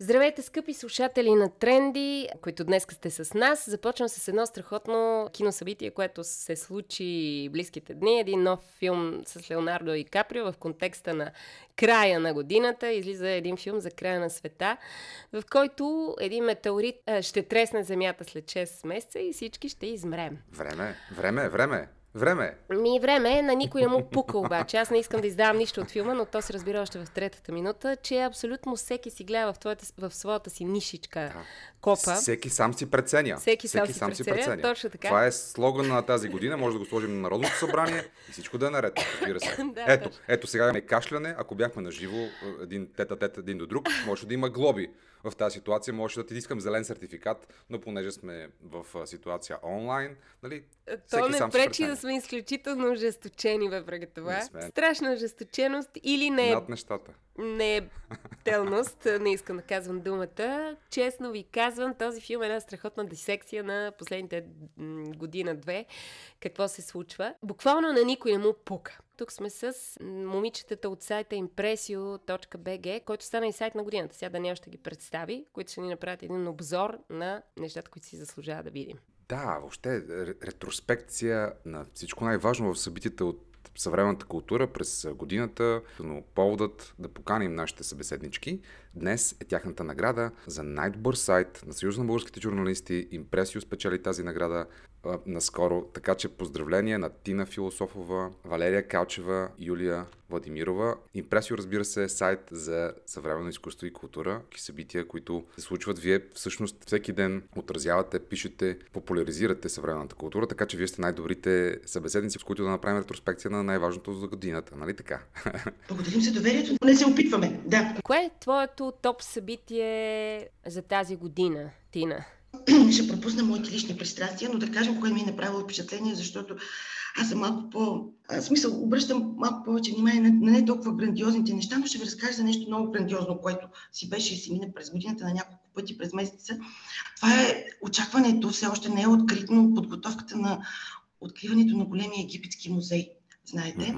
Здравейте, скъпи слушатели на Тренди, които днес сте с нас. Започвам с едно страхотно киносъбитие, което се случи близките дни. Един нов филм с Леонардо и Каприо в контекста на края на годината. Излиза един филм за края на света, в който един метеорит ще тресне земята след 6 месеца и всички ще измрем. Време, време, време. Време Ми време, на никой не му пука обаче. Аз не искам да издавам нищо от филма, но то се разбира още в третата минута, че абсолютно всеки си гледа в, твоята, в своята си нишичка да. копа. Всеки сам си преценя. Всеки, всеки сам, си, преценя. преценя. Точно така. Това е слоган на тази година. Може да го сложим на Народното събрание и всичко да е наред. Разбира се. да, ето, ето сега е кашляне. Ако бяхме на живо, един тета-тет един до друг, може да има глоби в тази ситуация. Може да ти искам зелен сертификат, но понеже сме в ситуация онлайн, нали, То не пречи да сме изключително ожесточени въпреки това. Страшна ожесточеност или не е... Над нещата. Не е телност, не искам да казвам думата. Честно ви казвам, този филм е една страхотна дисекция на последните година-две. Какво се случва. Буквално на никой не му пука. Тук сме с момичетата от сайта impresio.bg, който стана и сайт на годината. Сега Даниел ще ги представи, които ще ни направят един обзор на нещата, които си заслужава да видим. Да, въобще ретроспекция на всичко най-важно в събитията от съвременната култура през годината, но поводът да поканим нашите събеседнички. Днес е тяхната награда за най-добър сайт на Съюз на българските журналисти. Импресио спечели тази награда а, наскоро, така че поздравления на Тина Философова, Валерия Калчева, Юлия Владимирова. Импресио, разбира се, е сайт за съвременно изкуство и култура, и събития, които се случват. Вие всъщност всеки ден отразявате, пишете, популяризирате съвременната култура, така че вие сте най-добрите събеседници, с които да направим ретроспекция на най-важното за годината, нали така? Благодарим за доверието, не се опитваме, да. Кое е твоето топ събитие за тази година, Тина? ще пропусна моите лични пристрастия, но да кажем кое ми е направило впечатление, защото аз съм малко по... В смисъл, обръщам малко повече внимание на, на не толкова грандиозните неща, но ще ви разкажа за нещо много грандиозно, което си беше и си мине през годината на няколко пъти през месеца. Това е очакването, все още не е открито, но подготовката на откриването на големия египетски музей. Знаете?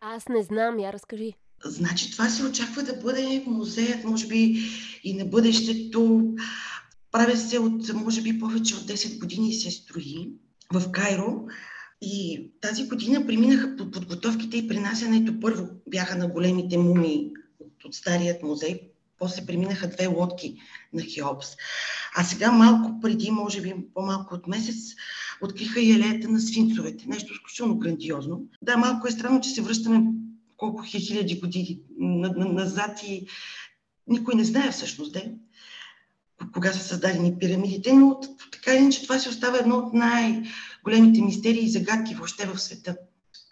Аз не знам, я разкажи. Значи това се очаква да бъде музеят, може би и на бъдещето. Правя се от, може би, повече от 10 години се строи в Кайро. И тази година преминаха под подготовките и принасянето. Първо бяха на големите мумии от, от старият музей, после преминаха две лодки на Хеопс. А сега малко преди, може би по-малко от месец, откриха и елеята на свинцовете. Нещо изключително грандиозно. Да, малко е странно, че се връщаме колко хиляди години назад и никой не знае всъщност, де кога са създадени пирамидите, но така или иначе това си остава едно от най-големите мистерии и загадки въобще в света.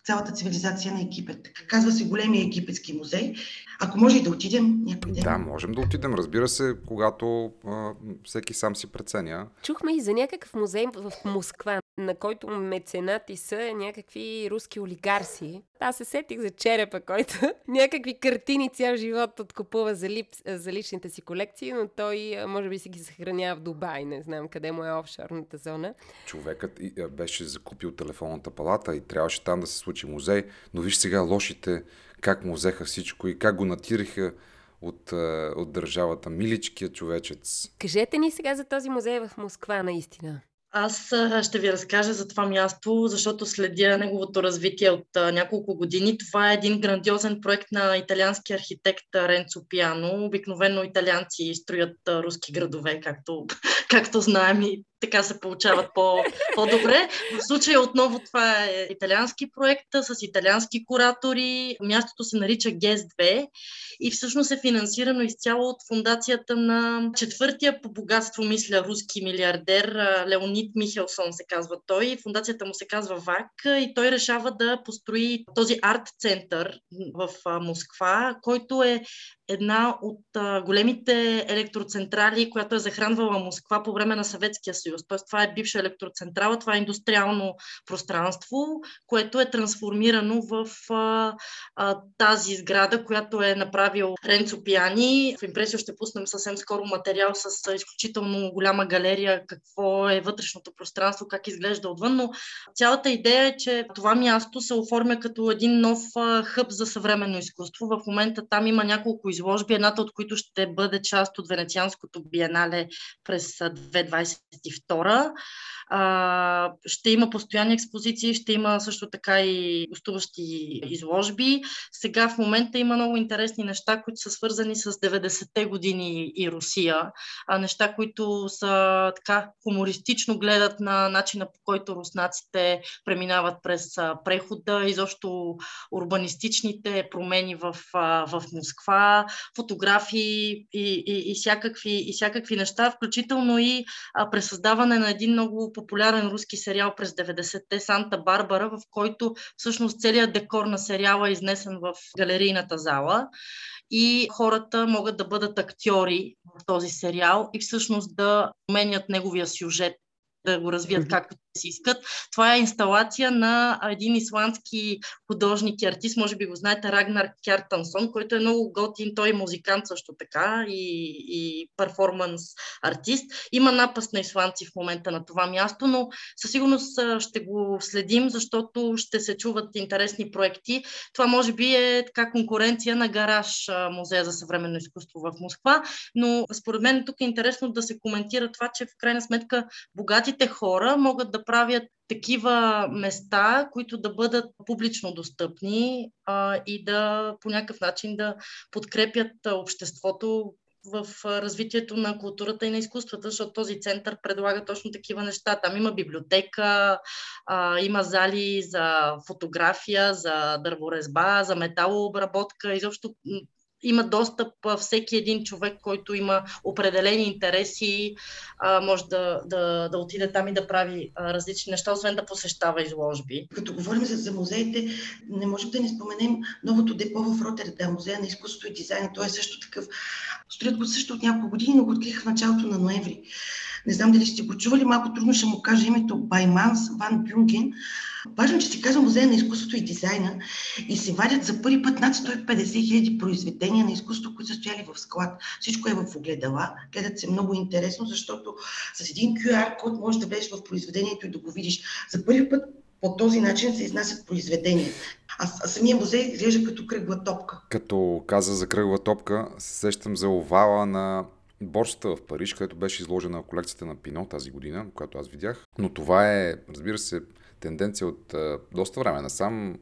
Цялата цивилизация на Египет. Казва се големия египетски музей. Ако може и да отидем някой ден. Да, можем да отидем, разбира се, когато а, всеки сам си преценя. Чухме и за някакъв музей в Москва на който меценати са някакви руски олигарси. Аз се сетих за черепа, който някакви картини цял живот откупува за, лип, за личните си колекции, но той може би си ги съхранява в Дубай, не знам къде му е офшорната зона. Човекът беше закупил телефонната палата и трябваше там да се случи музей, но виж сега лошите как му взеха всичко и как го натириха от, от държавата. Миличкият човечец. Кажете ни сега за този музей в Москва, наистина. Аз ще ви разкажа за това място, защото следя неговото развитие от няколко години. Това е един грандиозен проект на италиански архитект Ренцо Пиано. Обикновено италианци строят руски градове, както, както знаем и така се получават по, по-добре. В случая отново това е италиански проект с италиански куратори. Мястото се нарича ГЕС-2 и всъщност е финансирано изцяло от фундацията на четвъртия по богатство, мисля, руски милиардер Леонид Михелсон се казва той. Фундацията му се казва ВАК и той решава да построи този арт-център в Москва, който е една от големите електроцентрали, която е захранвала Москва по време на Съветския съюз съюз. Тоест това е бивша електроцентрала, това е индустриално пространство, което е трансформирано в а, а, тази сграда, която е направил Ренцо Пиани. В импресио ще пуснем съвсем скоро материал с изключително голяма галерия, какво е вътрешното пространство, как изглежда отвън, но цялата идея е, че това място се оформя като един нов хъб за съвременно изкуство. В момента там има няколко изложби, едната от които ще бъде част от Венецианското биенале през 2022. А, ще има постоянни експозиции, ще има също така и гостуващи изложби. Сега в момента има много интересни неща, които са свързани с 90-те години и Русия. А, неща, които са така хумористично гледат на начина по който руснаците преминават през прехода, изобщо урбанистичните промени в, в Москва, фотографии и, и, и, всякакви, и всякакви неща, включително и пресъздаване на един много популярен руски сериал през 90-те Санта Барбара, в който всъщност целият декор на сериала е изнесен в галерийната зала и хората могат да бъдат актьори в този сериал и всъщност да менят неговия сюжет да го развият както си искат. Това е инсталация на един исландски художник и артист, може би го знаете, Рагнар Кертансон, който е много готин, той е музикант също така и, и перформанс артист. Има напаст на исландци в момента на това място, но със сигурност ще го следим, защото ще се чуват интересни проекти. Това може би е така конкуренция на Гараж, музея за съвременно изкуство в Москва, но според мен тук е интересно да се коментира това, че в крайна сметка богатите хора могат да правят такива места, които да бъдат публично достъпни а, и да по някакъв начин да подкрепят обществото в развитието на културата и на изкуствата, защото този център предлага точно такива неща. Там има библиотека, а, има зали за фотография, за дърворезба, за металообработка, изобщо има достъп всеки един човек, който има определени интереси, а, може да, да, да отиде там и да прави а, различни неща, освен да посещава изложби. Като говорим за, за музеите, не можем да не споменем новото депо в Роттердам, музея на изкуството и дизайна. Той е също такъв. Строят го също от няколко години, но го открих в началото на ноември. Не знам дали сте го чували, малко трудно ще му кажа името Байманс Ван Бюнген. Важно, че се казва Музея на изкуството и дизайна и се вадят за първи път над 150 хиляди произведения на изкуство, които са стояли в склад. Всичко е в огледала. Гледат се много интересно, защото с един QR код можеш да влезеш в произведението и да го видиш. За първи път по този начин се изнасят произведения. А, а самия музей изглежда като кръгла топка. Като каза за кръгла топка, се сещам за овала на борсата в Париж, където беше изложена колекцията на Пино тази година, която аз видях. Но това е, разбира се, тенденция от а, доста време насам,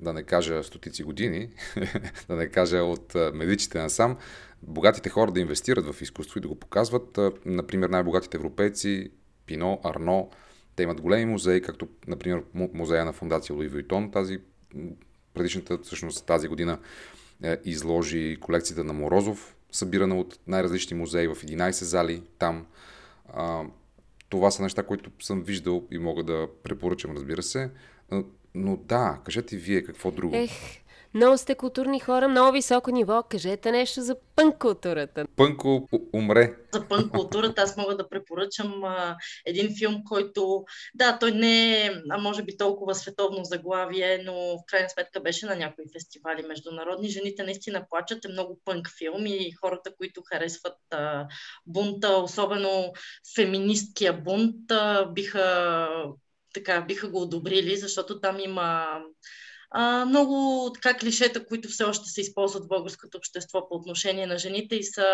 да не кажа стотици години, да не кажа от а, медиците насам, богатите хора да инвестират в изкуство и да го показват. А, например, най-богатите европейци, Пино, Арно, те имат големи музеи, както, например, музея на фундация Луи Вуитон, тази предишната, всъщност тази година, е, изложи колекцията на Морозов, събирана от най-различни музеи в 11 зали там. А, това са неща, които съм виждал и мога да препоръчам, разбира се. Но, да, кажете вие какво друго. Ех, много сте културни хора, много високо ниво. Кажете нещо за пънк културата. Пънко умре. За пънк културата аз мога да препоръчам а, един филм, който, да, той не е, а може би толкова световно заглавие, но в крайна сметка беше на някои фестивали международни. Жените наистина плачат, е много пънк филм и хората, които харесват а, бунта, особено феминисткия бунт, а, биха така, биха го одобрили, защото там има а, много така клишета, които все още се използват в българското общество по отношение на жените и са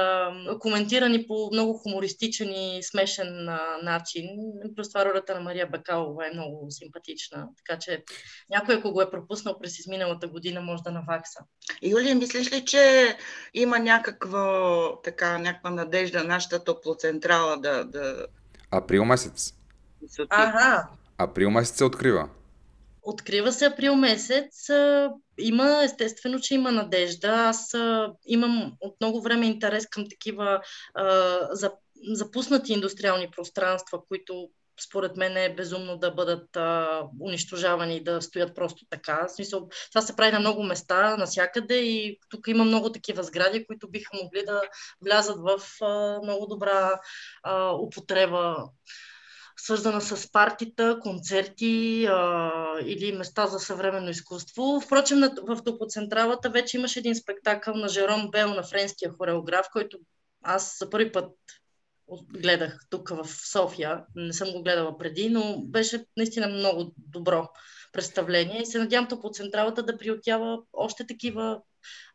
коментирани по много хумористичен и смешен а, начин. Плюс това ролята на Мария Бакалова е много симпатична, така че някой, ако го е пропуснал през изминалата година, може да навакса. Юлия, мислиш ли, че има някаква, така, някаква надежда нашата топлоцентрала да... да... Април месец. Ага. Април месец се открива. Открива се април месец. Има, естествено, че има надежда. Аз имам от много време интерес към такива запуснати индустриални пространства, които според мен е безумно да бъдат а, унищожавани и да стоят просто така. В смисъл, това се прави на много места, насякъде и тук има много такива сгради, които биха могли да влязат в а, много добра а, употреба свързана с партита, концерти а, или места за съвременно изкуство. Впрочем, в Топоцентралата вече имаше един спектакъл на Жером Бел, на френския хореограф, който аз за първи път гледах тук в София. Не съм го гледала преди, но беше наистина много добро представление и се надявам по централата да приотява още такива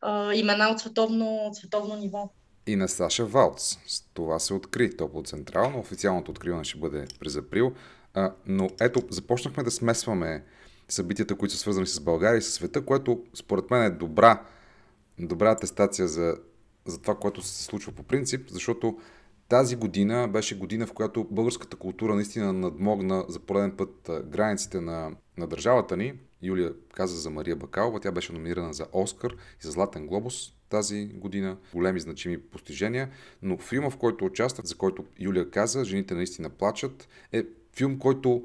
а, имена от световно, световно ниво. И на Саша Валц. С това се откри топло централно. Официалното откриване ще бъде през април. А, но ето, започнахме да смесваме събитията, които са свързани с България и с света, което според мен е добра, добра атестация за, за това, което се случва по принцип, защото тази година беше година, в която българската култура наистина надмогна за пореден път границите на, на държавата ни. Юлия каза за Мария Бакалова, тя беше номинирана за Оскар и за Златен глобус тази година. Големи значими постижения. Но филма, в който участва, за който Юлия каза, жените наистина плачат, е филм, който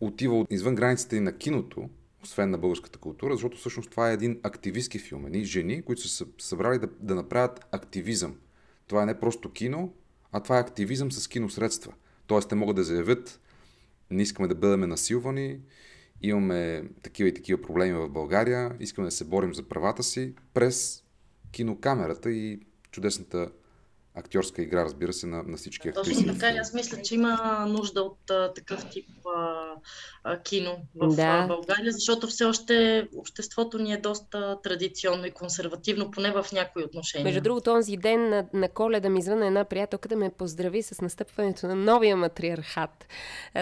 отива извън границите и на киното, освен на българската култура, защото всъщност това е един активистски филм. Едни жени, които са събрали да, да направят активизъм. Това е не просто кино, а това е активизъм с киносредства. Тоест, те могат да заявят, не искаме да бъдем насилвани, имаме такива и такива проблеми в България, искаме да се борим за правата си през кинокамерата и чудесната актьорска игра, разбира се, на, на всички актьори. Точно така, аз мисля, че има нужда от а, такъв тип а, а, кино в да. България, защото все още обществото ни е доста традиционно и консервативно, поне в някои отношения. Между другото, онзи ден на, на коледа ми звъна една приятелка да ме поздрави с настъпването на новия матриархат.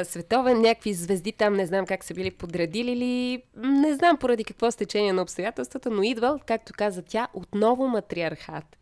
Световен, някакви звезди там, не знам как са били подредили или не знам поради какво стечение на обстоятелствата, но идвал, както каза тя, отново матриархат.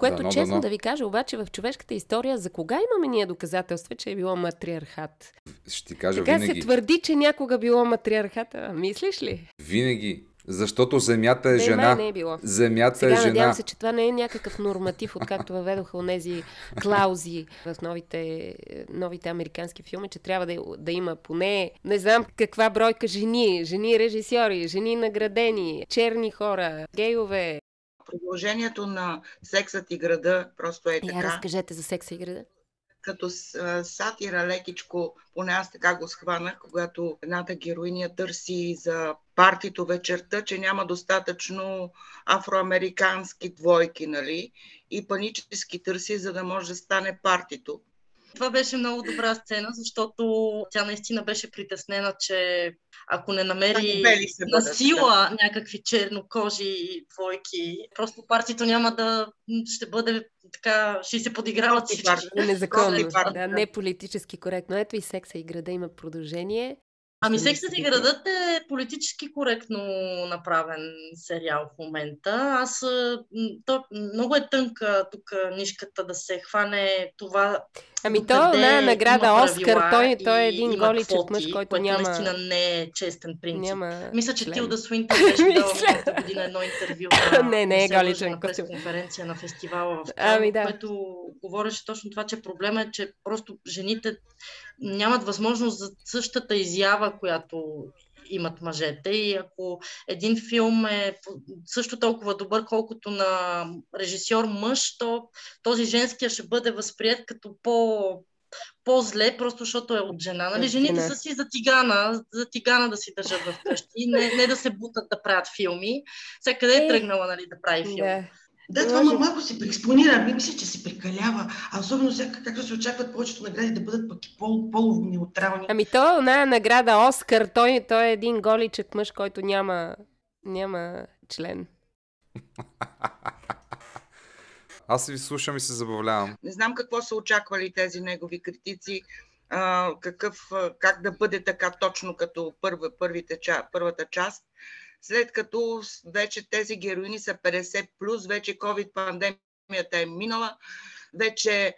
Което, да, честно да, да ви кажа, обаче в човешката история, за кога имаме ние доказателства, че е било матриархат? Ще ти кажа така винаги. се твърди, че някога било матриархата. Мислиш ли? Винаги. Защото земята е не, жена. Не, е било. Земята Сега, е жена. надявам се, че това не е някакъв норматив, откакто въведоха онези клаузи в новите, новите американски филми, че трябва да, да има поне, не знам каква бройка жени, жени режисьори, жени наградени, черни хора, гейове, продължението на сексът и града просто е така. Я разкажете за секса и града. Като сатира лекичко, поне аз така го схванах, когато едната героиня търси за партито вечерта, че няма достатъчно афроамерикански двойки, нали? И панически търси, за да може да стане партито. Това беше много добра сцена, защото тя наистина беше притеснена, че ако не намери на сила да. някакви чернокожи двойки, просто партито няма да ще бъде така, ще се подиграват всички. Незаконно, да, не политически коректно. Ето и секса и града има продължение. Ами Сексът и градът е политически коректно направен сериал в момента. Аз, то, много е тънка тук нишката да се хване това. Ами то на награда Оскар, той, той е един голичък мъж, който няма... наистина не е честен принцип. Няма Мисля, че Тилда Суинтън беше дала година едно интервю на, не, не е голичък на пресконференция на фестивала в ами, да. което говореше точно това, че проблема е, че просто жените нямат възможност за същата изява, която имат мъжете. И ако един филм е също толкова добър, колкото на режисьор мъж, то този женския ще бъде възприят като по по-зле, просто защото е от жена. Нали? Жените са си за тигана, за тигана да си държат в къщи, не, не да се бутат да правят филми. Сега къде е, е тръгнала нали, да прави филм? Yeah. Да, това може... малко се преекспонира. Ами мисля, че се прекалява. А особено сега, както се очакват повечето награди да бъдат пък и пол, полуво-неутрални. Ами то на награда Оскар, той, той е един голичък мъж, който няма, няма член. Аз ви слушам и се забавлявам. Не знам какво са очаквали тези негови критици, а, какъв, как да бъде така точно като първа, първите, първата част след като вече тези героини са 50 плюс, вече COVID-пандемията е минала, вече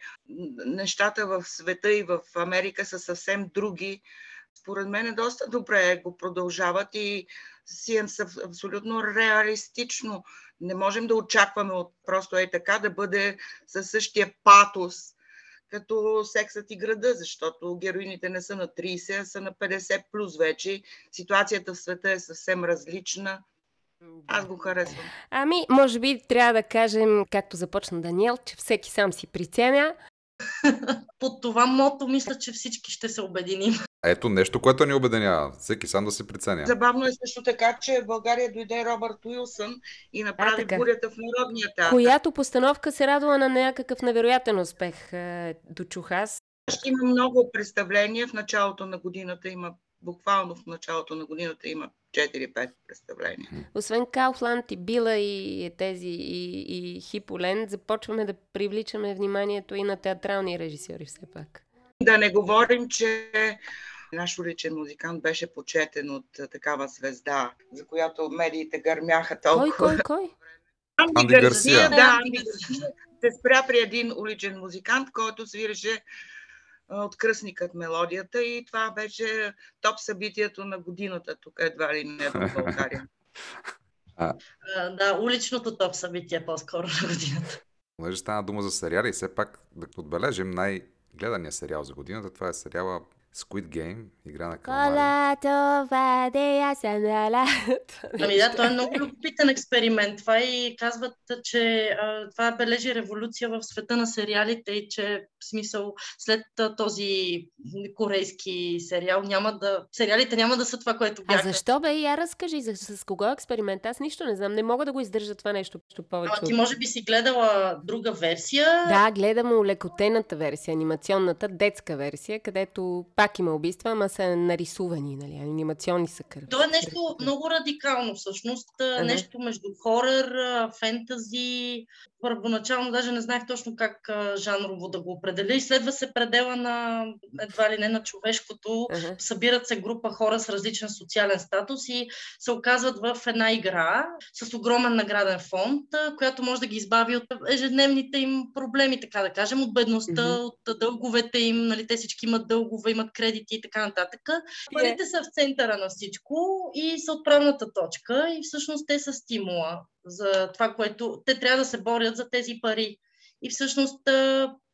нещата в света и в Америка са съвсем други. Според мен е доста добре го продължават и си е абсолютно реалистично. Не можем да очакваме от просто е така да бъде със същия патос, като сексът и града, защото героините не са на 30, а са на 50 плюс вече. Ситуацията в света е съвсем различна. Аз го харесвам. Ами, може би трябва да кажем, както започна Даниел, че всеки сам си приценя. под това мото мисля, че всички ще се обединим. Ето нещо, което ни обединява. Всеки сам да се преценя. Забавно е също така, че в България дойде Робърт Уилсън и направи така. бурята в Народния театър. Която постановка се радва на някакъв невероятен успех, е, дочух аз. Ще има много представления. В началото на годината има, буквално в началото на годината има 4-5 представления. Освен Кауфланд и Била и тези и, и Хиполен, започваме да привличаме вниманието и на театрални режисьори все пак. Да не говорим, че наш уличен музикант беше почетен от такава звезда, за която медиите гърмяха Кой, толкова. кой, кой? Анди Гарсия. Да, Анди Гарсия се спря при един уличен музикант, който свиреше от кръстникът мелодията и това беше топ събитието на годината тук едва ли не в България. А, да, уличното топ събитие по-скоро на годината. Понеже стана дума за сериали и все пак да отбележим най-гледания сериал за годината. Това е сериала Squid Game, игра на каламари. Кола това де я съм дала. Ами да, той е много любопитен експеримент. Това и казват, че а, това бележи революция в света на сериалите и че в смисъл след а, този корейски сериал няма да... Сериалите няма да са това, което А бяха. защо бе? Я разкажи за, с кого е експеримент. Аз нищо не знам. Не мога да го издържа това нещо повече. Ама ти може би си гледала друга версия. Да, гледам улекотената версия, анимационната детска версия, където пак има убийства, ама са нарисувани, нали? Анимационни са кърви. То е нещо много радикално всъщност. Ага. Нещо между хорър, фентази. Първоначално даже не знаех точно как жанрово да го определя. Изследва се предела на едва ли не на човешкото. Ага. Събират се група хора с различен социален статус и се оказват в една игра с огромен награден фонд, която може да ги избави от ежедневните им проблеми, така да кажем, от бедността, Мгм. от дълговете им, нали, те всички имат дългове, имат кредити и така нататък. Парите са в центъра на всичко и са отправната точка и всъщност те са стимула за това, което те трябва да се борят за тези пари. И всъщност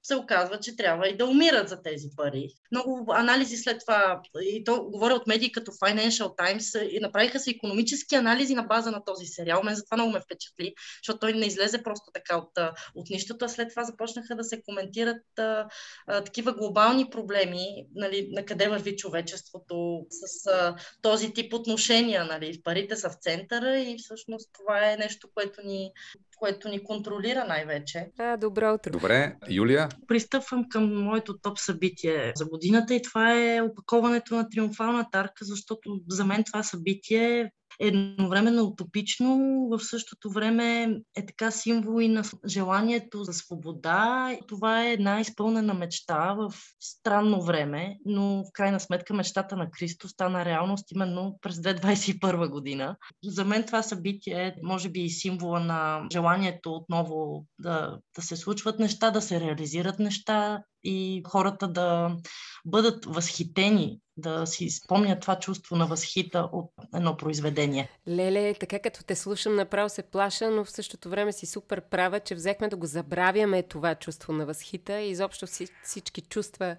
се оказва, че трябва и да умират за тези пари. Много анализи след това, и то говоря от медии като Financial Times, и направиха се економически анализи на база на този сериал. Мен затова много ме впечатли, защото той не излезе просто така от, от нищото, а след това започнаха да се коментират а, а, такива глобални проблеми, нали, на къде върви човечеството с а, този тип отношения. Нали. Парите са в центъра и всъщност това е нещо, което ни, което ни контролира най-вече. А, добро утро. Добре, Юлия, Пристъпвам към моето топ събитие за годината и това е опаковането на Триумфалната арка, защото за мен това събитие едновременно утопично, в същото време е така символ и на желанието за свобода. Това е една изпълнена мечта в странно време, но в крайна сметка мечтата на Кристо стана реалност именно през 2021 година. За мен това събитие е, може би, и символа на желанието отново да, да се случват неща, да се реализират неща и хората да бъдат възхитени, да си спомнят това чувство на възхита от едно произведение. Леле, така като те слушам, направо се плаша, но в същото време си супер права, че взехме да го забравяме това чувство на възхита и изобщо вси- всички чувства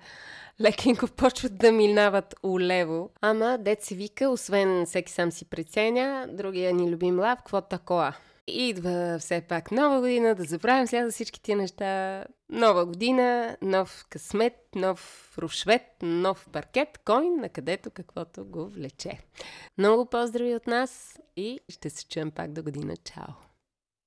лекенко почват да минават улево. Ама, се вика, освен всеки сам си преценя, другия ни любим лав, какво такова. Идва все пак нова година, да забравим сега за всички тия неща. Нова година, нов късмет, нов рушвет, нов паркет, кой, на където каквото го влече. Много поздрави от нас и ще се чуем пак до година. Чао!